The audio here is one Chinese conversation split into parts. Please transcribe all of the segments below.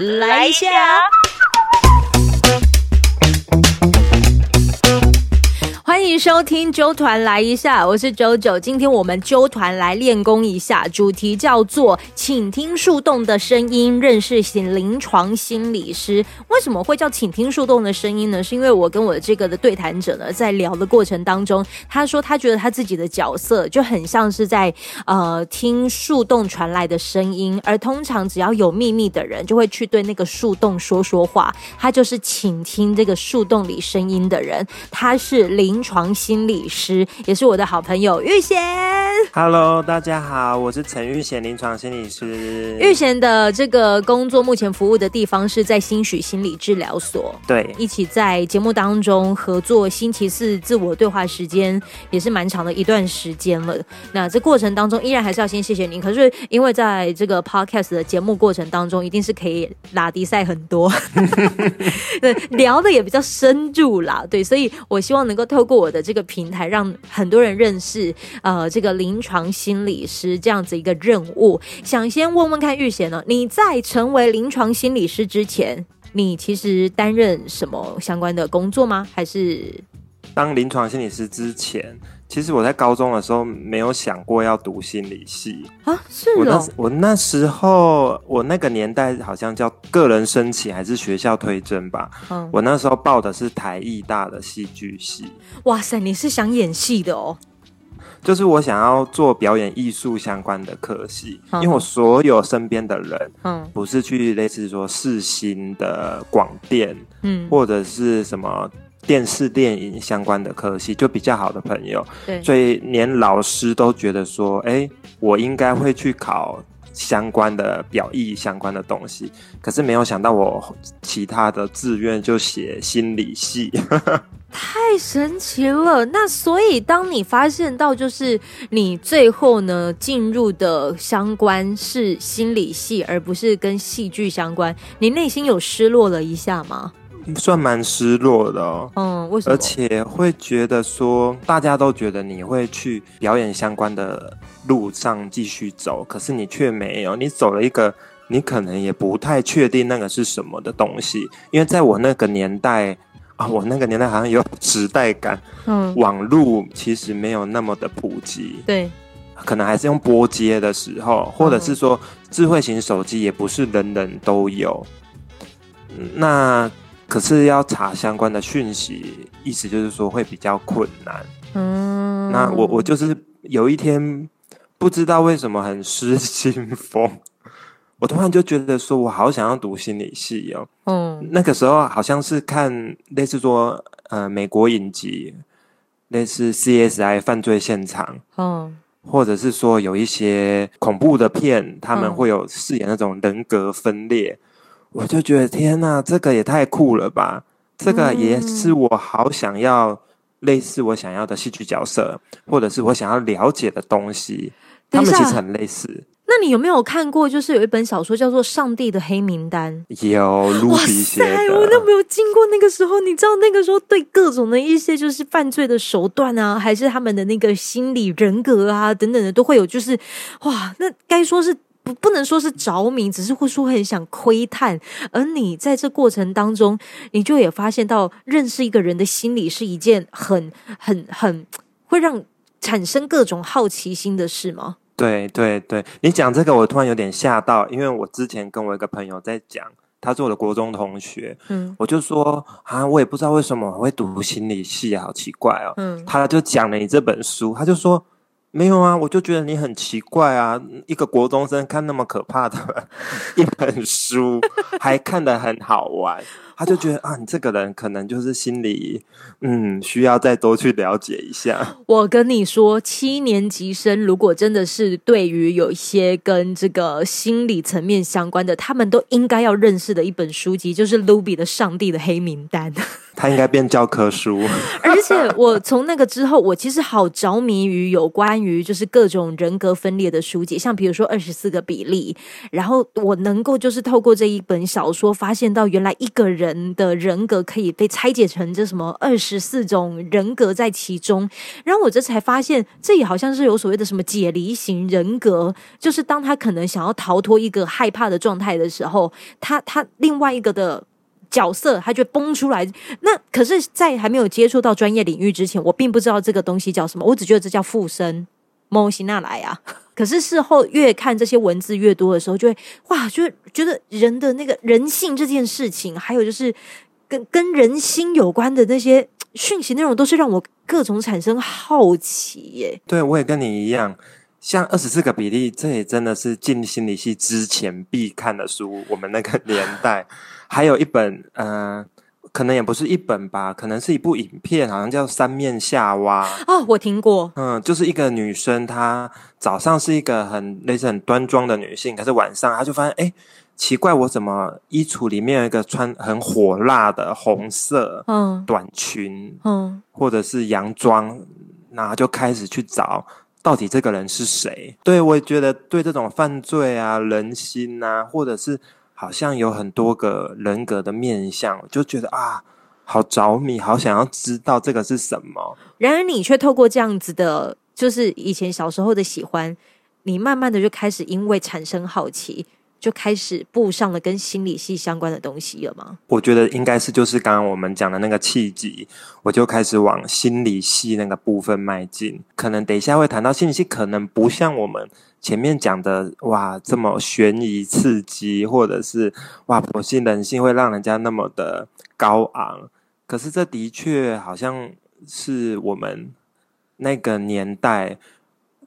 来一下。收听揪团来一下，我是九九。今天我们揪团来练功一下，主题叫做“请听树洞的声音，认识型临床心理师”。为什么会叫“请听树洞的声音”呢？是因为我跟我这个的对谈者呢，在聊的过程当中，他说他觉得他自己的角色就很像是在呃听树洞传来的声音，而通常只要有秘密的人，就会去对那个树洞说说话。他就是倾听这个树洞里声音的人，他是临。床床心理师也是我的好朋友玉贤。Hello，大家好，我是陈玉贤，临床心理师。玉贤的这个工作目前服务的地方是在新许心理治疗所。对，一起在节目当中合作，星期四自我对话时间也是蛮长的一段时间了。那这过程当中，依然还是要先谢谢您。可是因为在这个 Podcast 的节目过程当中，一定是可以拉低赛很多，对，聊的也比较深入啦。对，所以我希望能够透。过我的这个平台，让很多人认识呃这个临床心理师这样子一个任务。想先问问看玉贤呢，你在成为临床心理师之前，你其实担任什么相关的工作吗？还是当临床心理师之前？其实我在高中的时候没有想过要读心理系啊，是我那我那时候我那个年代好像叫个人申请还是学校推甄吧，嗯，我那时候报的是台艺大的戏剧系。哇塞，你是想演戏的哦？就是我想要做表演艺术相关的科系，因为我所有身边的人，嗯，不是去类似说世新的广电，嗯，或者是什么。电视电影相关的科系就比较好的朋友，对，所以连老师都觉得说，哎，我应该会去考相关的表意相关的东西。可是没有想到，我其他的志愿就写心理系，太神奇了。那所以当你发现到，就是你最后呢进入的相关是心理系，而不是跟戏剧相关，你内心有失落了一下吗？算蛮失落的哦，嗯，为什么？而且会觉得说，大家都觉得你会去表演相关的路上继续走，可是你却没有，你走了一个你可能也不太确定那个是什么的东西。因为在我那个年代啊，我那个年代好像有时代感，嗯，网络其实没有那么的普及，对，可能还是用拨接的时候，或者是说智慧型手机也不是人人都有，嗯那。可是要查相关的讯息，意思就是说会比较困难。嗯，那我我就是有一天不知道为什么很失心疯，我突然就觉得说我好想要读心理系哦。嗯，那个时候好像是看类似说呃美国影集，类似 CSI 犯罪现场，嗯，或者是说有一些恐怖的片，他们会有饰演那种人格分裂。我就觉得天哪，这个也太酷了吧！这个也是我好想要类似我想要的戏剧角色，或者是我想要了解的东西。他们其实很类似。那你有没有看过？就是有一本小说叫做《上帝的黑名单》。有，卢比写的。我都没有经过那个时候，你知道那个时候对各种的一些就是犯罪的手段啊，还是他们的那个心理人格啊等等的，都会有。就是哇，那该说是。不，不能说是着迷，只是会说很想窥探。而你在这过程当中，你就也发现到认识一个人的心理是一件很、很、很会让产生各种好奇心的事吗？对，对，对，你讲这个，我突然有点吓到，因为我之前跟我一个朋友在讲，他是我的国中同学，嗯，我就说啊，我也不知道为什么会读心理系，好奇怪哦，嗯，他就讲了你这本书，他就说。没有啊，我就觉得你很奇怪啊！一个国中生看那么可怕的 一本书，还看得很好玩。他就觉得啊，你这个人可能就是心里，嗯，需要再多去了解一下。我跟你说，七年级生如果真的是对于有一些跟这个心理层面相关的，他们都应该要认识的一本书籍，就是卢比的《上帝的黑名单》。他应该变教科书。而且我从那个之后，我其实好着迷于有关于就是各种人格分裂的书籍，像比如说二十四个比例。然后我能够就是透过这一本小说，发现到原来一个人。人的人格可以被拆解成这什么二十四种人格在其中，然后我这才发现，这也好像是有所谓的什么解离型人格，就是当他可能想要逃脱一个害怕的状态的时候，他他另外一个的。角色，他就崩出来。那可是，在还没有接触到专业领域之前，我并不知道这个东西叫什么。我只觉得这叫附身。摩西纳来啊！可是事后越看这些文字越多的时候，就会哇，就觉得人的那个人性这件事情，还有就是跟跟人心有关的那些讯息内容，都是让我各种产生好奇耶。对，我也跟你一样。像二十四个比例，这也真的是进心理系之前必看的书。我们那个年代，还有一本，呃，可能也不是一本吧，可能是一部影片，好像叫《三面夏娃》哦，我听过。嗯，就是一个女生，她早上是一个很类似很端庄的女性，可是晚上她就发现，哎，奇怪，我怎么衣橱里面有一个穿很火辣的红色嗯短裙嗯，或者是洋装，然后就开始去找。到底这个人是谁？对我也觉得，对这种犯罪啊、人心啊，或者是好像有很多个人格的面相，就觉得啊，好着迷，好想要知道这个是什么。然而，你却透过这样子的，就是以前小时候的喜欢，你慢慢的就开始因为产生好奇。就开始步上了跟心理系相关的东西了吗？我觉得应该是就是刚刚我们讲的那个契机，我就开始往心理系那个部分迈进。可能等一下会谈到心理系，可能不像我们前面讲的哇这么悬疑刺激，或者是哇剖析人性会让人家那么的高昂。可是这的确好像是我们那个年代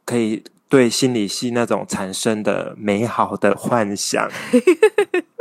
可以。对心理系那种产生的美好的幻想，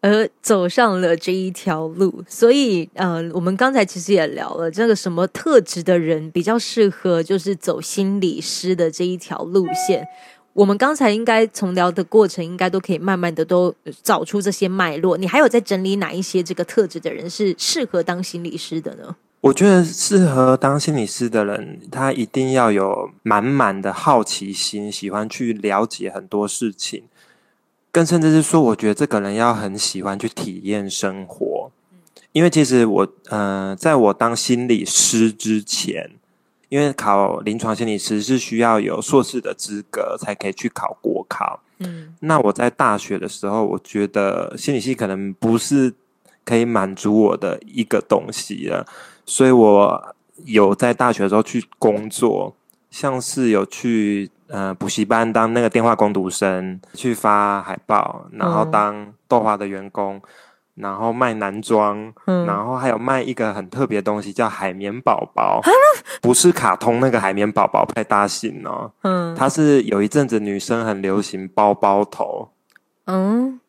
而走上了这一条路。所以，呃，我们刚才其实也聊了，这个什么特质的人比较适合，就是走心理师的这一条路线。我们刚才应该从聊的过程，应该都可以慢慢的都找出这些脉络。你还有在整理哪一些这个特质的人是适合当心理师的呢？我觉得适合当心理师的人，他一定要有满满的好奇心，喜欢去了解很多事情，更甚至是说，我觉得这个人要很喜欢去体验生活。因为其实我，呃，在我当心理师之前，因为考临床心理师是需要有硕士的资格才可以去考国考。嗯，那我在大学的时候，我觉得心理系可能不是可以满足我的一个东西了。所以我有在大学的时候去工作，像是有去呃补习班当那个电话工读生，去发海报，然后当豆花的员工，然后卖男装，然后还有卖一个很特别的东西叫海绵宝宝，不是卡通那个海绵宝宝，太大型哦。嗯，它是有一阵子女生很流行包包头，嗯，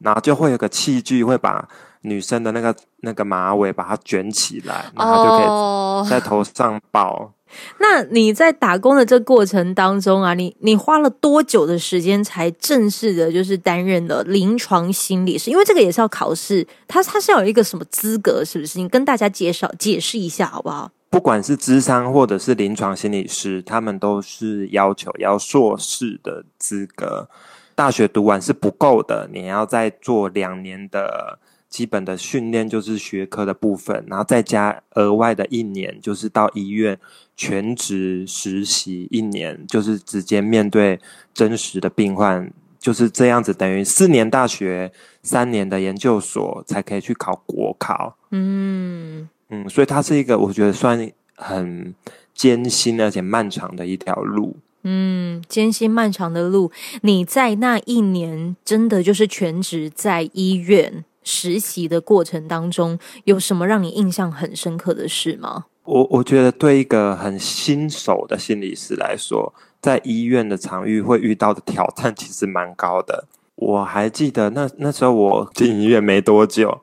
然后就会有个器具会把。女生的那个那个马尾，把它卷起来，然后就可以在头上包。那你在打工的这过程当中啊，你你花了多久的时间才正式的，就是担任了临床心理师？因为这个也是要考试，他他是要有一个什么资格，是不是？你跟大家介绍解释一下好不好？不管是智商或者是临床心理师，他们都是要求要硕士的资格，大学读完是不够的，你要再做两年的。基本的训练就是学科的部分，然后再加额外的一年，就是到医院全职实习一年，就是直接面对真实的病患，就是这样子，等于四年大学，三年的研究所才可以去考国考。嗯嗯，所以它是一个我觉得算很艰辛而且漫长的一条路。嗯，艰辛漫长的路，你在那一年真的就是全职在医院。实习的过程当中，有什么让你印象很深刻的事吗？我我觉得，对一个很新手的心理师来说，在医院的场域会遇到的挑战其实蛮高的。我还记得那那时候我进医院没多久。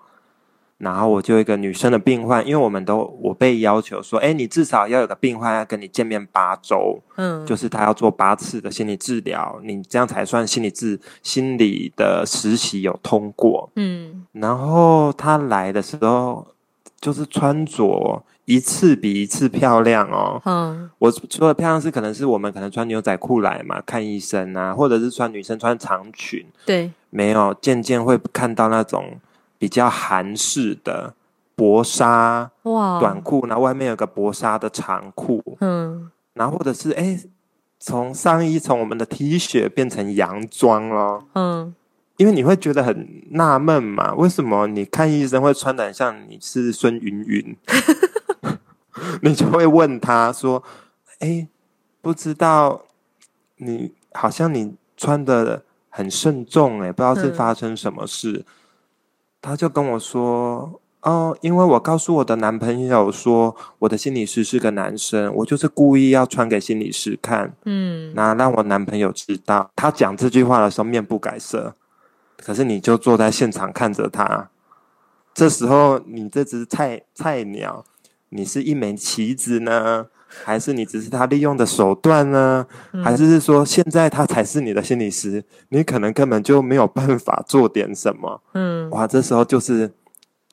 然后我就一个女生的病患，因为我们都我被要求说，哎，你至少要有个病患要跟你见面八周，嗯，就是他要做八次的心理治疗，你这样才算心理治心理的实习有通过，嗯。然后他来的时候，就是穿着一次比一次漂亮哦，嗯。我除了漂亮是可能是我们可能穿牛仔裤来嘛看医生啊，或者是穿女生穿长裙，对，没有渐渐会看到那种。比较韩式的薄纱哇，短裤，然后外面有个薄纱的长裤，嗯，然后或者是哎，从上衣从我们的 T 恤变成洋装咯。嗯，因为你会觉得很纳闷嘛，为什么你看医生会穿的很像你是孙云云？你就会问他说：“哎，不知道你好像你穿的很慎重哎，不知道是发生什么事。”他就跟我说：“哦，因为我告诉我的男朋友说我的心理师是个男生，我就是故意要穿给心理师看，嗯，那让我男朋友知道。”他讲这句话的时候面不改色，可是你就坐在现场看着他，这时候你这只菜菜鸟。你是一枚棋子呢，还是你只是他利用的手段呢？还是说现在他才是你的心理师？你可能根本就没有办法做点什么。嗯，哇，这时候就是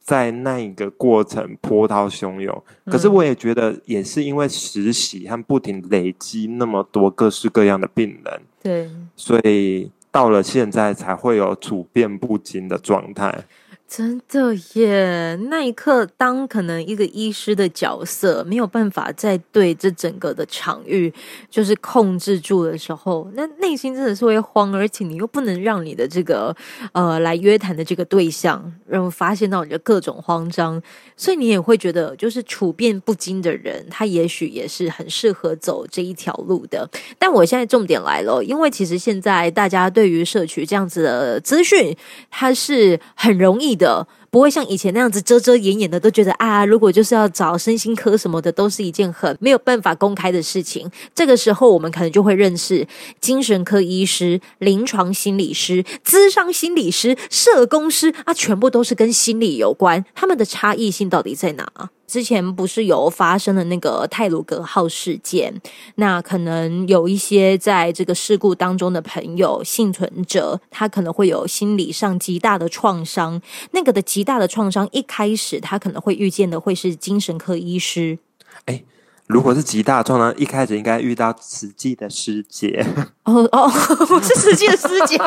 在那一个过程波涛汹涌。可是我也觉得，也是因为实习和不停累积那么多各式各样的病人，对，所以到了现在才会有处变不惊的状态。真的耶！那一刻，当可能一个医师的角色没有办法再对这整个的场域就是控制住的时候，那内心真的是会慌，而且你又不能让你的这个呃来约谈的这个对象，然后发现到你的各种慌张，所以你也会觉得，就是处变不惊的人，他也许也是很适合走这一条路的。但我现在重点来了，因为其实现在大家对于社区这样子的资讯，它是很容易。的不会像以前那样子遮遮掩掩的，都觉得啊，如果就是要找身心科什么的，都是一件很没有办法公开的事情。这个时候，我们可能就会认识精神科医师、临床心理师、咨商心理师、社工师啊，全部都是跟心理有关。他们的差异性到底在哪？之前不是有发生了那个泰鲁格号事件，那可能有一些在这个事故当中的朋友幸存者，他可能会有心理上极大的创伤。那个的极大的创伤，一开始他可能会遇见的会是精神科医师。哎。如果是极大创伤，一开始应该遇到实际的师姐。哦 哦，是实际的师姐，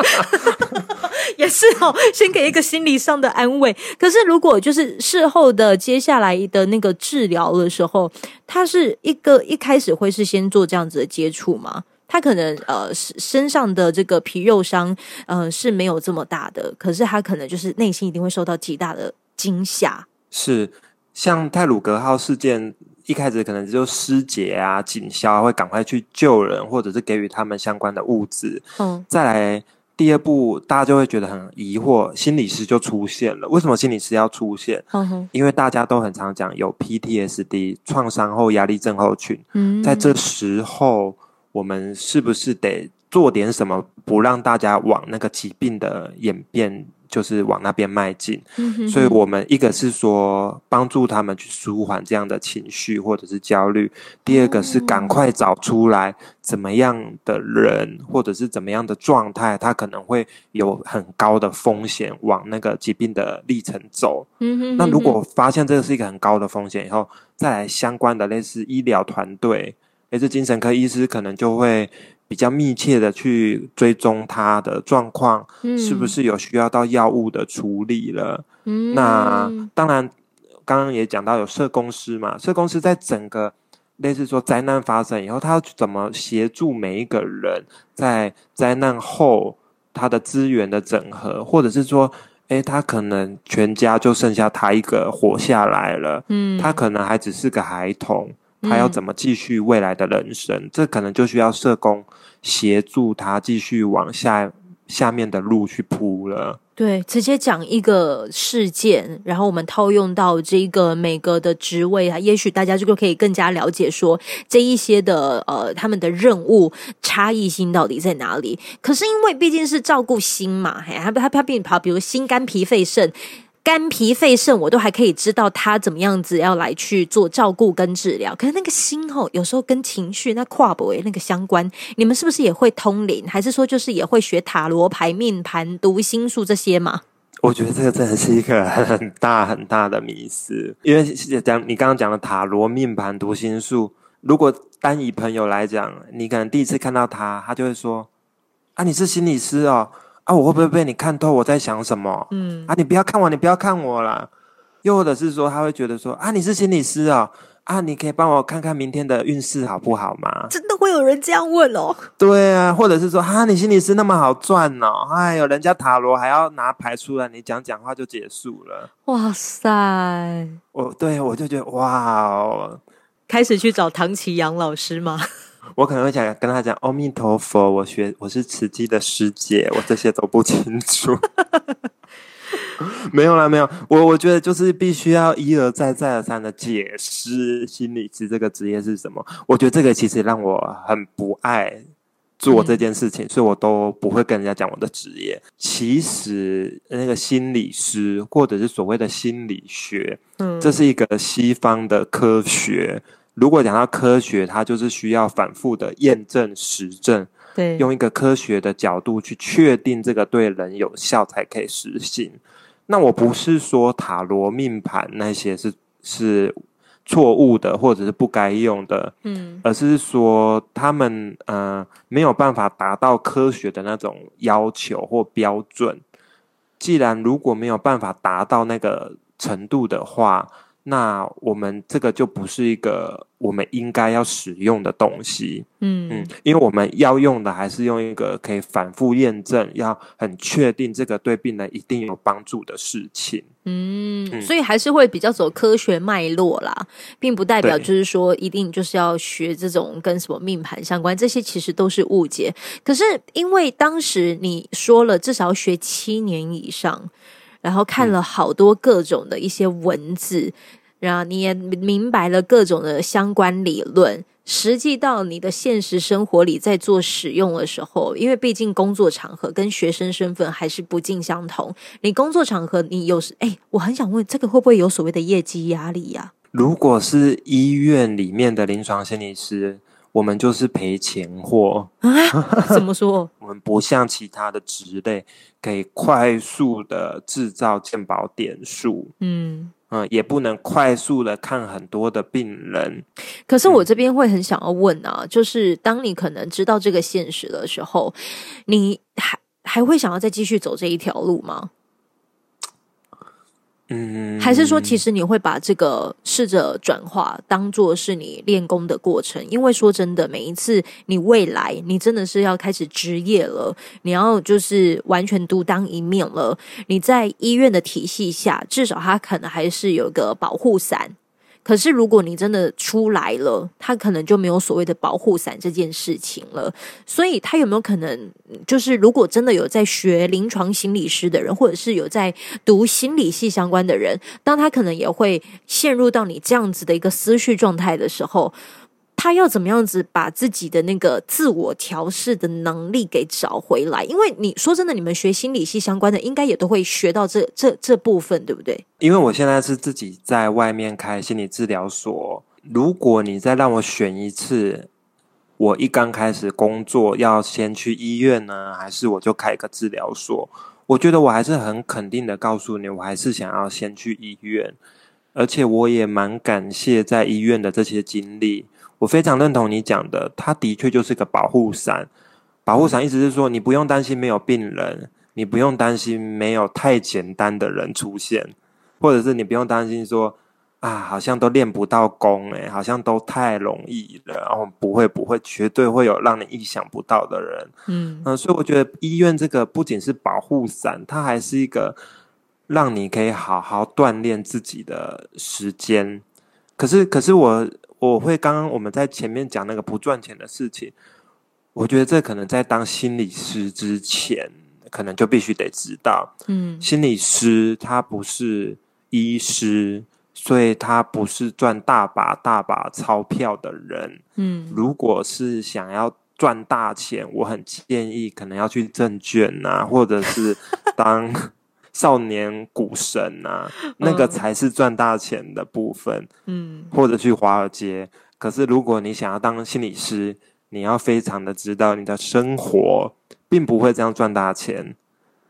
也是哦。先给一个心理上的安慰。可是如果就是事后的接下来的那个治疗的时候，他是一个一开始会是先做这样子的接触吗？他可能呃身上的这个皮肉伤，呃是没有这么大的，可是他可能就是内心一定会受到极大的惊吓。是像泰鲁格号事件。一开始可能就师姐啊、警消会赶快去救人，或者是给予他们相关的物资。嗯，再来第二步，大家就会觉得很疑惑，心理师就出现了。为什么心理师要出现？嗯因为大家都很常讲有 PTSD 创伤后压力症候群。嗯，在这时候，我们是不是得做点什么，不让大家往那个疾病的演变？就是往那边迈进，所以我们一个是说帮助他们去舒缓这样的情绪或者是焦虑，第二个是赶快找出来怎么样的人或者是怎么样的状态，他可能会有很高的风险往那个疾病的历程走。那如果发现这个是一个很高的风险以后，再来相关的类似医疗团队，类似精神科医师可能就会。比较密切的去追踪他的状况，是不是有需要到药物的处理了？那当然，刚刚也讲到有社工师嘛，社工师在整个类似说灾难发生以后，他要怎么协助每一个人在灾难后他的资源的整合，或者是说，诶，他可能全家就剩下他一个活下来了，嗯，他可能还只是个孩童。他要怎么继续未来的人生？这可能就需要社工协助他继续往下下面的路去铺了。对，直接讲一个事件，然后我们套用到这个每个的职位啊，也许大家就可以更加了解说这一些的呃他们的任务差异性到底在哪里。可是因为毕竟是照顾心嘛，嘿，他他他并跑，比如心肝脾肺肾。肝脾肺肾，我都还可以知道他怎么样子要来去做照顾跟治疗。可是那个心吼，有时候跟情绪那跨不为那个相关。你们是不是也会通灵，还是说就是也会学塔罗牌、命盘、读心术这些吗？我觉得这个真的是一个很大很大的迷思。因为讲你刚刚讲的塔罗、命盘、读心术，如果单以朋友来讲，你可能第一次看到他，他就会说：“啊，你是心理师哦。”啊，我会不会被你看透我在想什么？嗯，啊，你不要看我，你不要看我啦。又或者是说，他会觉得说，啊，你是心理师啊，啊，你可以帮我看看明天的运势好不好吗？真的会有人这样问哦？对啊，或者是说，哈，你心理师那么好赚哦？哎呦，人家塔罗还要拿牌出来，你讲讲话就结束了。哇塞！我对我就觉得哇哦，开始去找唐奇阳老师吗？我可能会想跟他讲阿弥陀佛，我学我是慈济的师姐，我这些都不清楚。没有啦，没有。我我觉得就是必须要一而再再而三的解释心理师这个职业是什么。我觉得这个其实让我很不爱做这件事情，所以我都不会跟人家讲我的职业。其实那个心理师或者是所谓的心理学，嗯，这是一个西方的科学。如果讲到科学，它就是需要反复的验证实证，对，用一个科学的角度去确定这个对人有效才可以实行。那我不是说塔罗命盘那些是是错误的，或者是不该用的，嗯，而是说他们呃没有办法达到科学的那种要求或标准。既然如果没有办法达到那个程度的话，那我们这个就不是一个我们应该要使用的东西，嗯嗯，因为我们要用的还是用一个可以反复验证，要很确定这个对病人一定有帮助的事情，嗯，所以还是会比较走科学脉络啦，并不代表就是说一定就是要学这种跟什么命盘相关，这些其实都是误解。可是因为当时你说了至少要学七年以上。然后看了好多各种的一些文字，然后你也明白了各种的相关理论。实际到你的现实生活里，在做使用的时候，因为毕竟工作场合跟学生身份还是不尽相同。你工作场合，你有时哎，我很想问，这个会不会有所谓的业绩压力呀？如果是医院里面的临床心理师。我们就是赔钱货啊？怎么说？我们不像其他的职类，可以快速的制造健保点数。嗯嗯，也不能快速的看很多的病人。可是我这边会很想要问啊，就是当你可能知道这个现实的时候，你还还会想要再继续走这一条路吗？嗯，还是说，其实你会把这个试着转化，当做是你练功的过程。因为说真的，每一次你未来你真的是要开始职业了，你要就是完全独当一面了。你在医院的体系下，至少他可能还是有个保护伞。可是，如果你真的出来了，他可能就没有所谓的保护伞这件事情了。所以，他有没有可能，就是如果真的有在学临床心理师的人，或者是有在读心理系相关的人，当他可能也会陷入到你这样子的一个思绪状态的时候。他要怎么样子把自己的那个自我调试的能力给找回来？因为你说真的，你们学心理系相关的，应该也都会学到这这这部分，对不对？因为我现在是自己在外面开心理治疗所。如果你再让我选一次，我一刚开始工作要先去医院呢，还是我就开一个治疗所？我觉得我还是很肯定的告诉你，我还是想要先去医院，而且我也蛮感谢在医院的这些经历。我非常认同你讲的，它的确就是个保护伞。保护伞意思是说，你不用担心没有病人，你不用担心没有太简单的人出现，或者是你不用担心说啊，好像都练不到功，诶，好像都太容易了。然后不会不会，绝对会有让你意想不到的人。嗯嗯，所以我觉得医院这个不仅是保护伞，它还是一个让你可以好好锻炼自己的时间。可是，可是我。我会刚刚我们在前面讲那个不赚钱的事情，我觉得这可能在当心理师之前，可能就必须得知道，嗯，心理师他不是医师，所以他不是赚大把大把钞票的人，嗯，如果是想要赚大钱，我很建议可能要去证券啊，或者是当。少年股神啊，那个才是赚大钱的部分。嗯，或者去华尔街。可是如果你想要当心理师，你要非常的知道你的生活并不会这样赚大钱。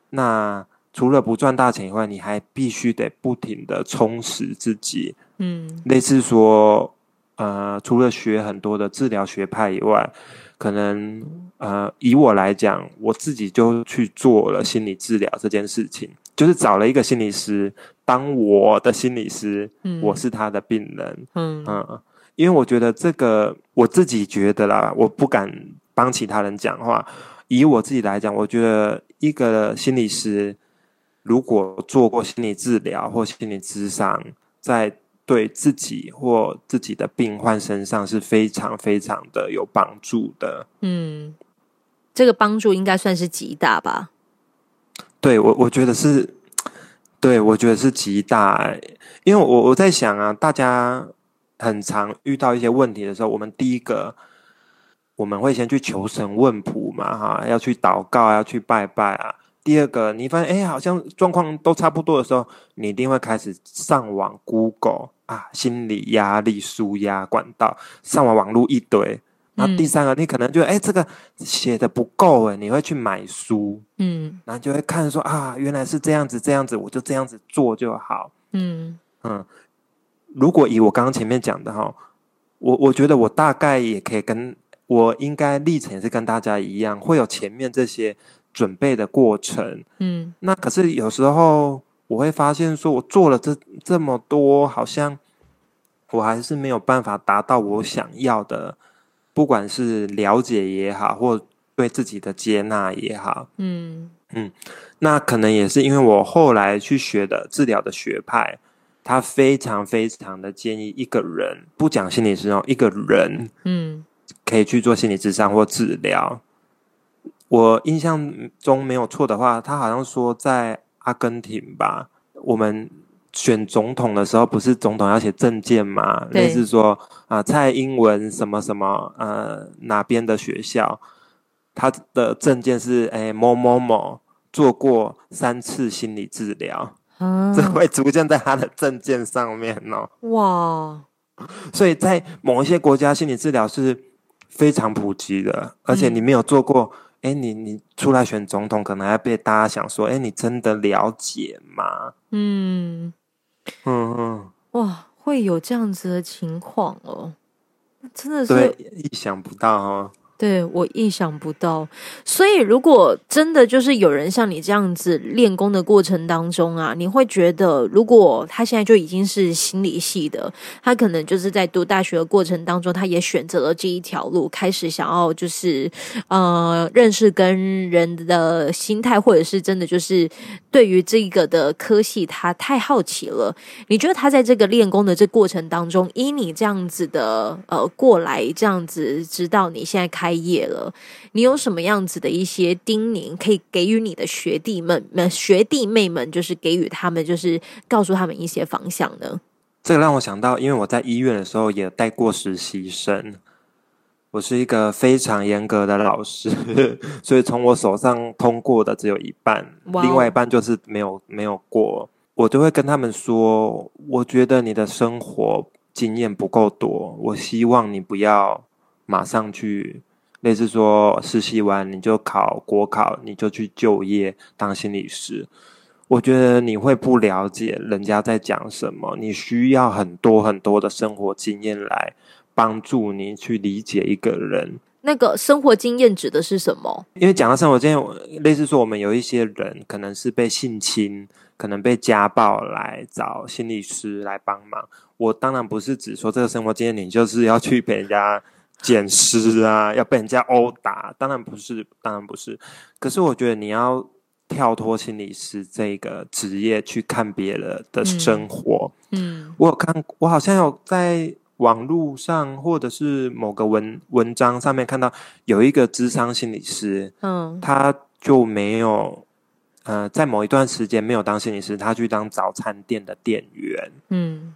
那除了不赚大钱以外，你还必须得不停的充实自己。嗯，类似说，呃，除了学很多的治疗学派以外。可能呃，以我来讲，我自己就去做了心理治疗这件事情，就是找了一个心理师当我的心理师，嗯我是他的病人，嗯嗯，因为我觉得这个我自己觉得啦，我不敢帮其他人讲话。以我自己来讲，我觉得一个心理师如果做过心理治疗或心理咨商，在对自己或自己的病患身上是非常非常的有帮助的。嗯，这个帮助应该算是极大吧？对我，我觉得是，对我觉得是极大、因为我我在想啊，大家很常遇到一些问题的时候，我们第一个我们会先去求神问卜嘛，哈，要去祷告，要去拜拜啊。第二个，你发现哎、诶好像状况都差不多的时候，你一定会开始上网 Google 啊，心理压力舒压管道，上网网络一堆。然后第三个，你可能就哎、诶这个写的不够哎，你会去买书，嗯。然后就会看说啊，原来是这样子，这样子，我就这样子做就好。嗯。嗯，如果以我刚刚前面讲的哈，我我觉得我大概也可以跟我应该历程也是跟大家一样，会有前面这些准备的过程。嗯。那可是有时候我会发现，说我做了这这么多，好像我还是没有办法达到我想要的，不管是了解也好，或对自己的接纳也好。嗯嗯那可能也是因为我后来去学的治疗的学派，他非常非常的建议一个人不讲心理师哦，一个人嗯可以去做心理咨商或治疗。我印象中没有错的话，他好像说在阿根廷吧，我们选总统的时候，不是总统要写证件吗？对类似说啊、蔡英文什么什么呃哪边的学校，他的证件是哎某某某做过三次心理治疗，啊这会出现在他的证件上面哦。哇 所以在某一些国家，心理治疗是非常普及的，而且你没有做过，哎、你你出来选总统，可能还被大家想说，哎、你真的了解吗？嗯嗯嗯，哇，会有这样子的情况哦，真的是，意想不到哦。对我意想不到，所以如果真的就是有人像你这样子练功的过程当中啊，你会觉得，如果他现在就已经是心理系的，他可能就是在读大学的过程当中，他也选择了这一条路，开始想要就是呃认识跟人的心态，或者是真的就是对于这个的科系他太好奇了。你觉得他在这个练功的这过程当中，以你这样子的呃过来这样子，直到你现在开业了，你有什么样子的一些叮咛可以给予你的学弟们、呃学弟妹们，就是给予他们，就是告诉他们一些方向呢？这个让我想到，因为我在医院的时候也带过实习生，我是一个非常严格的老师，所以从我手上通过的只有一半，另外一半就是没有没有过。我就会跟他们说，我觉得你的生活经验不够多，我希望你不要马上去，类似说实习完你就考国考，你就去就业当心理师。我觉得你会不了解人家在讲什么，你需要很多很多的生活经验来帮助你去理解一个人。那个生活经验指的是什么？因为讲到生活经验，我类似说我们有一些人可能是被性侵，可能被家暴来找心理师来帮忙。我当然不是指说这个生活经验你就是要去陪人家捡尸啊，要被人家殴打，当然不是，当然不是。可是我觉得你要跳脱心理师这个职业去看别人的生活。嗯我有看，我好像有在网络上或者是某个文文章上面看到有一个智商心理师，嗯他就没有呃，在某一段时间没有当心理师，他去当早餐店的店员，嗯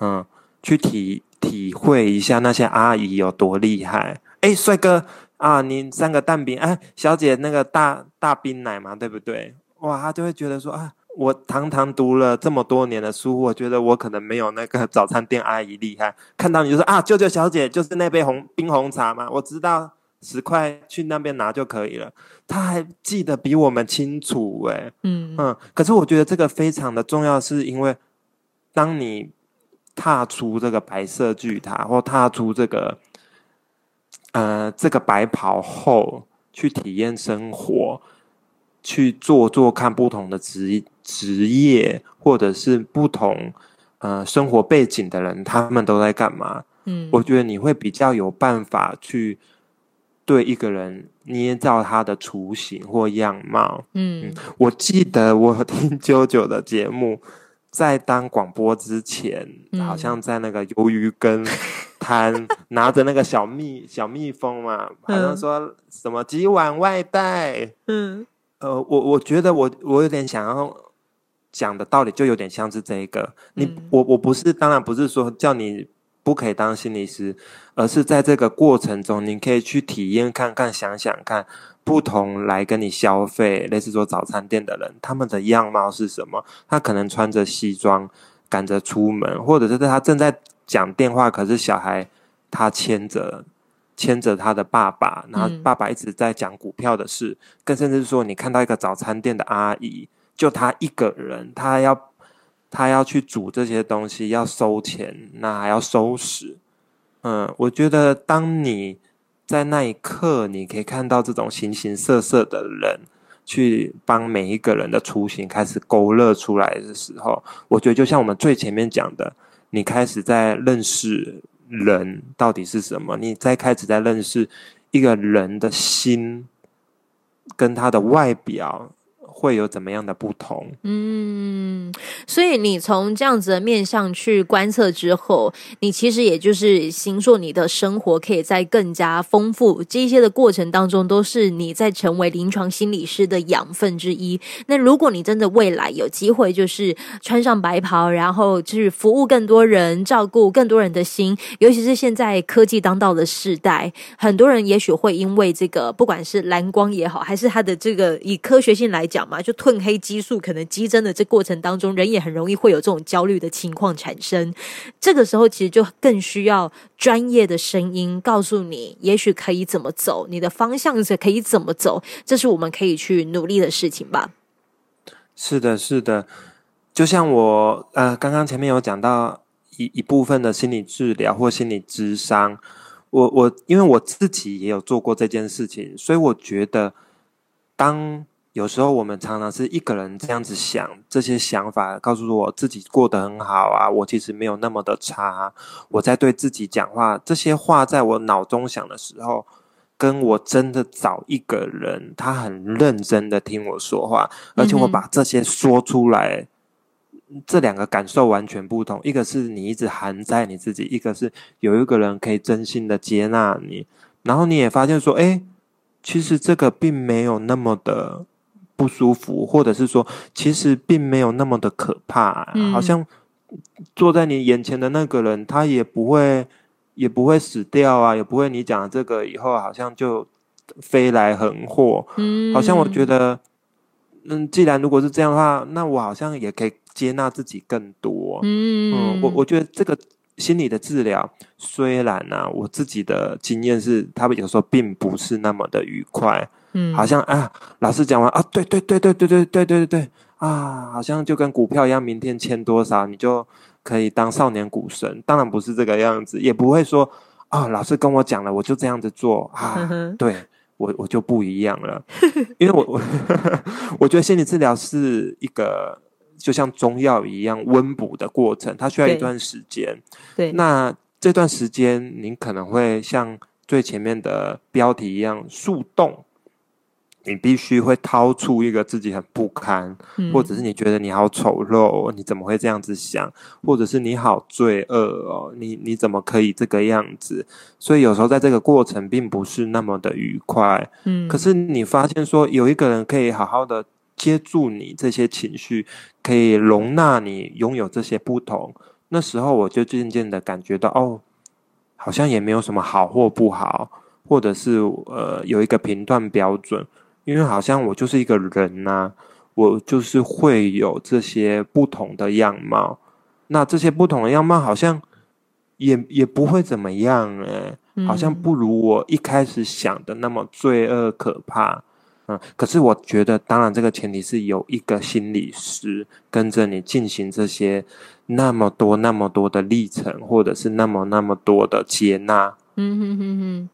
嗯，去体体会一下那些阿姨有多厉害。哎，帅哥啊，你三个蛋饼，哎，小姐那个大大冰奶嘛，对不对？哇，他就会觉得说啊，我堂堂读了这么多年的书，我觉得我可能没有那个早餐店阿姨厉害。看到你就说啊，舅舅小姐就是那杯红冰红茶嘛，我知道十块去那边拿就可以了。他还记得比我们清楚哎、嗯嗯，可是我觉得这个非常的重要，是因为当你踏出这个白色巨塔，或踏出这个呃，这个白袍后去体验生活，去做做看不同的职职业，或者是不同呃生活背景的人，他们都在干嘛？嗯，我觉得你会比较有办法去对一个人捏造他的雏形或样貌。嗯，我记得我听啾啾的节目。在当广播之前，好像在那个鱿鱼羹 摊拿着那个小蜜小蜜蜂嘛，好像说什么几碗外带。嗯，呃，我我觉得我我有点想要讲的道理，就有点像是这一个。你我我不是，当然不是说叫你不可以当心理师，而是在这个过程中，你可以去体验看看，想想看。不同来跟你消费，类似做早餐店的人，他们的样貌是什么？他可能穿着西装赶着出门，或者是他正在讲电话，可是小孩他牵着牵着他的爸爸，然后爸爸一直在讲股票的事。更甚至是说，你看到一个早餐店的阿姨，就他一个人，他要他要去煮这些东西，要收钱，那还要收拾。嗯，我觉得当你。在那一刻，你可以看到这种形形色色的人，去帮每一个人的雏形开始勾勒出来的时候，我觉得就像我们最前面讲的，你开始在认识人到底是什么，你在开始在认识一个人的心跟他的外表。会有怎么样的不同？嗯，所以你从这样子的面向去观测之后，你其实也就是形塑你的生活可以在更加丰富这些的过程当中，都是你在成为临床心理师的养分之一。那如果你真的未来有机会，就是穿上白袍，然后去服务更多人，照顾更多人的心，尤其是现在科技当道的时代，很多人也许会因为这个，不管是蓝光也好，还是他的这个以科学性来讲。嘛，就褪黑激素可能激增的这过程当中，人也很容易会有这种焦虑的情况产生。这个时候，其实就更需要专业的声音告诉你，也许可以怎么走，你的方向是可以怎么走，这是我们可以去努力的事情吧。是的，是的，就像我呃，刚刚前面有讲到一一部分的心理治疗或心理智商，我我因为我自己也有做过这件事情，所以我觉得当。有时候我们常常是一个人这样子想，这些想法告诉我自己过得很好啊，我其实没有那么的差。我在对自己讲话，这些话在我脑中想的时候，跟我真的找一个人，他很认真的听我说话，而且我把这些说出来，这两个感受完全不同。一个是你一直含在你自己，一个是有一个人可以真心的接纳你，然后你也发现说，哎，其实这个并没有那么的。不舒服，或者是说，其实并没有那么的可怕，好像坐在你眼前的那个人，他也不会，也不会死掉啊，也不会你讲这个以后好像就飞来横祸。嗯，好像我觉得，嗯，既然如果是这样的话，那我好像也可以接纳自己更多。嗯，我我觉得这个心理的治疗，虽然呢，我自己的经验是，他们有时候并不是那么的愉快。嗯，好像啊，老师讲完啊，对对对对对对对对对对啊，好像就跟股票一样，明天签多少你就可以当少年股神。当然不是这个样子，也不会说啊，老师跟我讲了，我就这样子做啊。对我我就不一样了，因为我我我觉得心理治疗是一个就像中药一样温补的过程，它需要一段时间。对，那这段时间您可能会像最前面的标题一样速冻。你必须会掏出一个自己很不堪，或者是你觉得你好丑陋，你怎么会这样子想？或者是你好罪恶哦，你你怎么可以这个样子？所以有时候在这个过程并不是那么的愉快。嗯，可是你发现说有一个人可以好好的接住你这些情绪，可以容纳你拥有这些不同，那时候我就渐渐的感觉到哦，好像也没有什么好或不好，或者是呃有一个评断标准。因为好像我就是一个人呐，我就是会有这些不同的样貌，那这些不同的样貌好像也也不会怎么样诶，好像不如我一开始想的那么罪恶可怕。嗯，可是我觉得，当然这个前提是有一个心理师跟着你进行这些那么多那么多的历程，或者是那么那么多的接纳。嗯哼哼哼，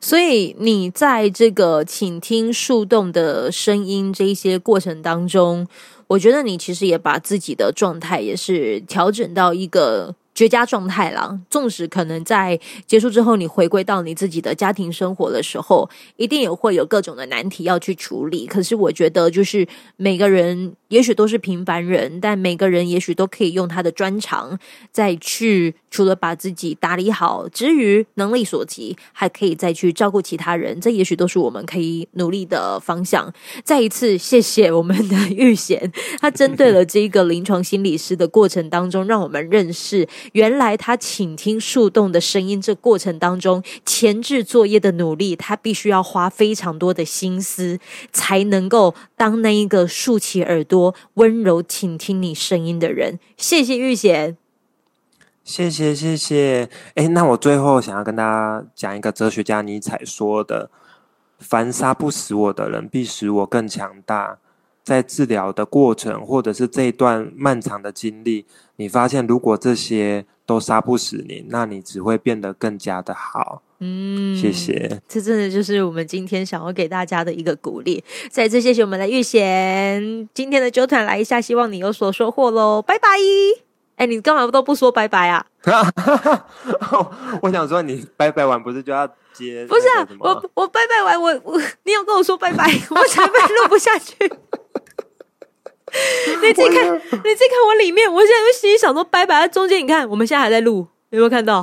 所以你在这个倾听树洞的声音这一些过程当中，我觉得你其实也把自己的状态也是调整到一个。绝佳状态了。纵使可能在结束之后，你回归到你自己的家庭生活的时候，一定也会有各种的难题要去处理。可是我觉得，就是每个人也许都是平凡人，但每个人也许都可以用他的专长，再去除了把自己打理好之余，能力所及，还可以再去照顾其他人。这也许都是我们可以努力的方向。再一次谢谢我们的玉贤，他针对了这个临床心理师的过程当中，让我们认识。原来他倾听树洞的声音，这过程当中前置作业的努力，他必须要花非常多的心思，才能够当那一个竖起耳朵、温柔倾听你声音的人。谢谢玉贤，谢谢谢谢。哎，那我最后想要跟大家讲一个哲学家尼采说的：“凡杀不死我的人，必使我更强大。”在治疗的过程，或者是这一段漫长的经历，你发现如果这些都杀不死你，那你只会变得更加的好。嗯，谢谢。这真的就是我们今天想要给大家的一个鼓励。再次谢谢我们的玉贤，今天的酒团来一下，希望你有所收获喽。拜拜。哎，你干嘛都不说拜拜啊？我想说，你拜拜完不是就要接？不是啊，我我拜拜完，我我你有跟我说拜拜，我才被录不下去。你自己看，你自己看我里面，我现在就心里想说拜拜。中间你看，我们现在还在录，有没有看到？